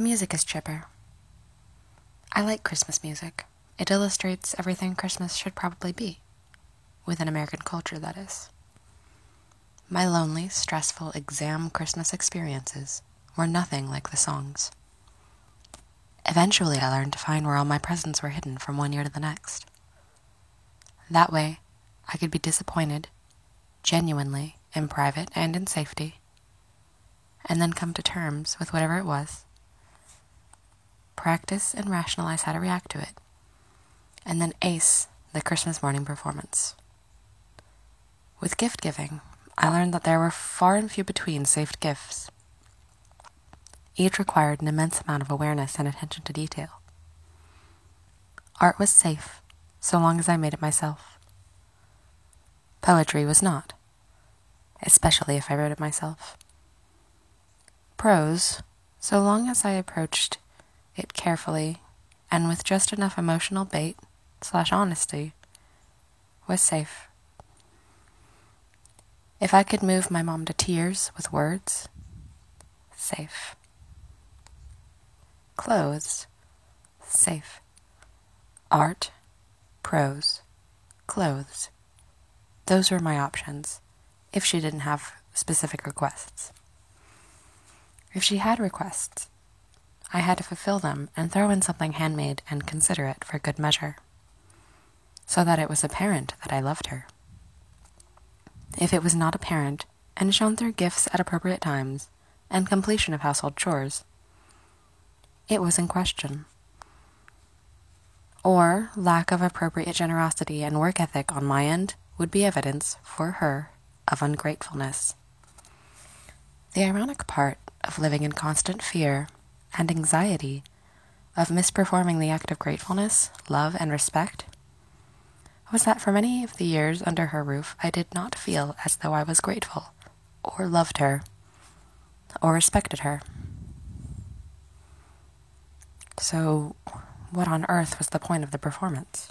music is chipper. I like Christmas music. It illustrates everything Christmas should probably be. Within American culture, that is. My lonely, stressful exam Christmas experiences were nothing like the songs. Eventually, I learned to find where all my presents were hidden from one year to the next. That way, I could be disappointed, genuinely, in private and in safety, and then come to terms with whatever it was, practice and rationalize how to react to it, and then ace the Christmas morning performance. With gift giving, I learned that there were far and few between safe gifts. Each required an immense amount of awareness and attention to detail. Art was safe, so long as I made it myself. Poetry was not, especially if I wrote it myself. Prose, so long as I approached it carefully and with just enough emotional bait slash honesty, was safe. If I could move my mom to tears with words, safe. Clothes, safe. Art, prose, clothes. Those were my options, if she didn't have specific requests. If she had requests, I had to fulfill them and throw in something handmade and considerate for good measure, so that it was apparent that I loved her. If it was not apparent, and shown through gifts at appropriate times, and completion of household chores, it was in question. Or lack of appropriate generosity and work ethic on my end would be evidence for her of ungratefulness. The ironic part of living in constant fear and anxiety of misperforming the act of gratefulness, love, and respect was that for many of the years under her roof, I did not feel as though I was grateful, or loved her, or respected her. So, what on earth was the point of the performance?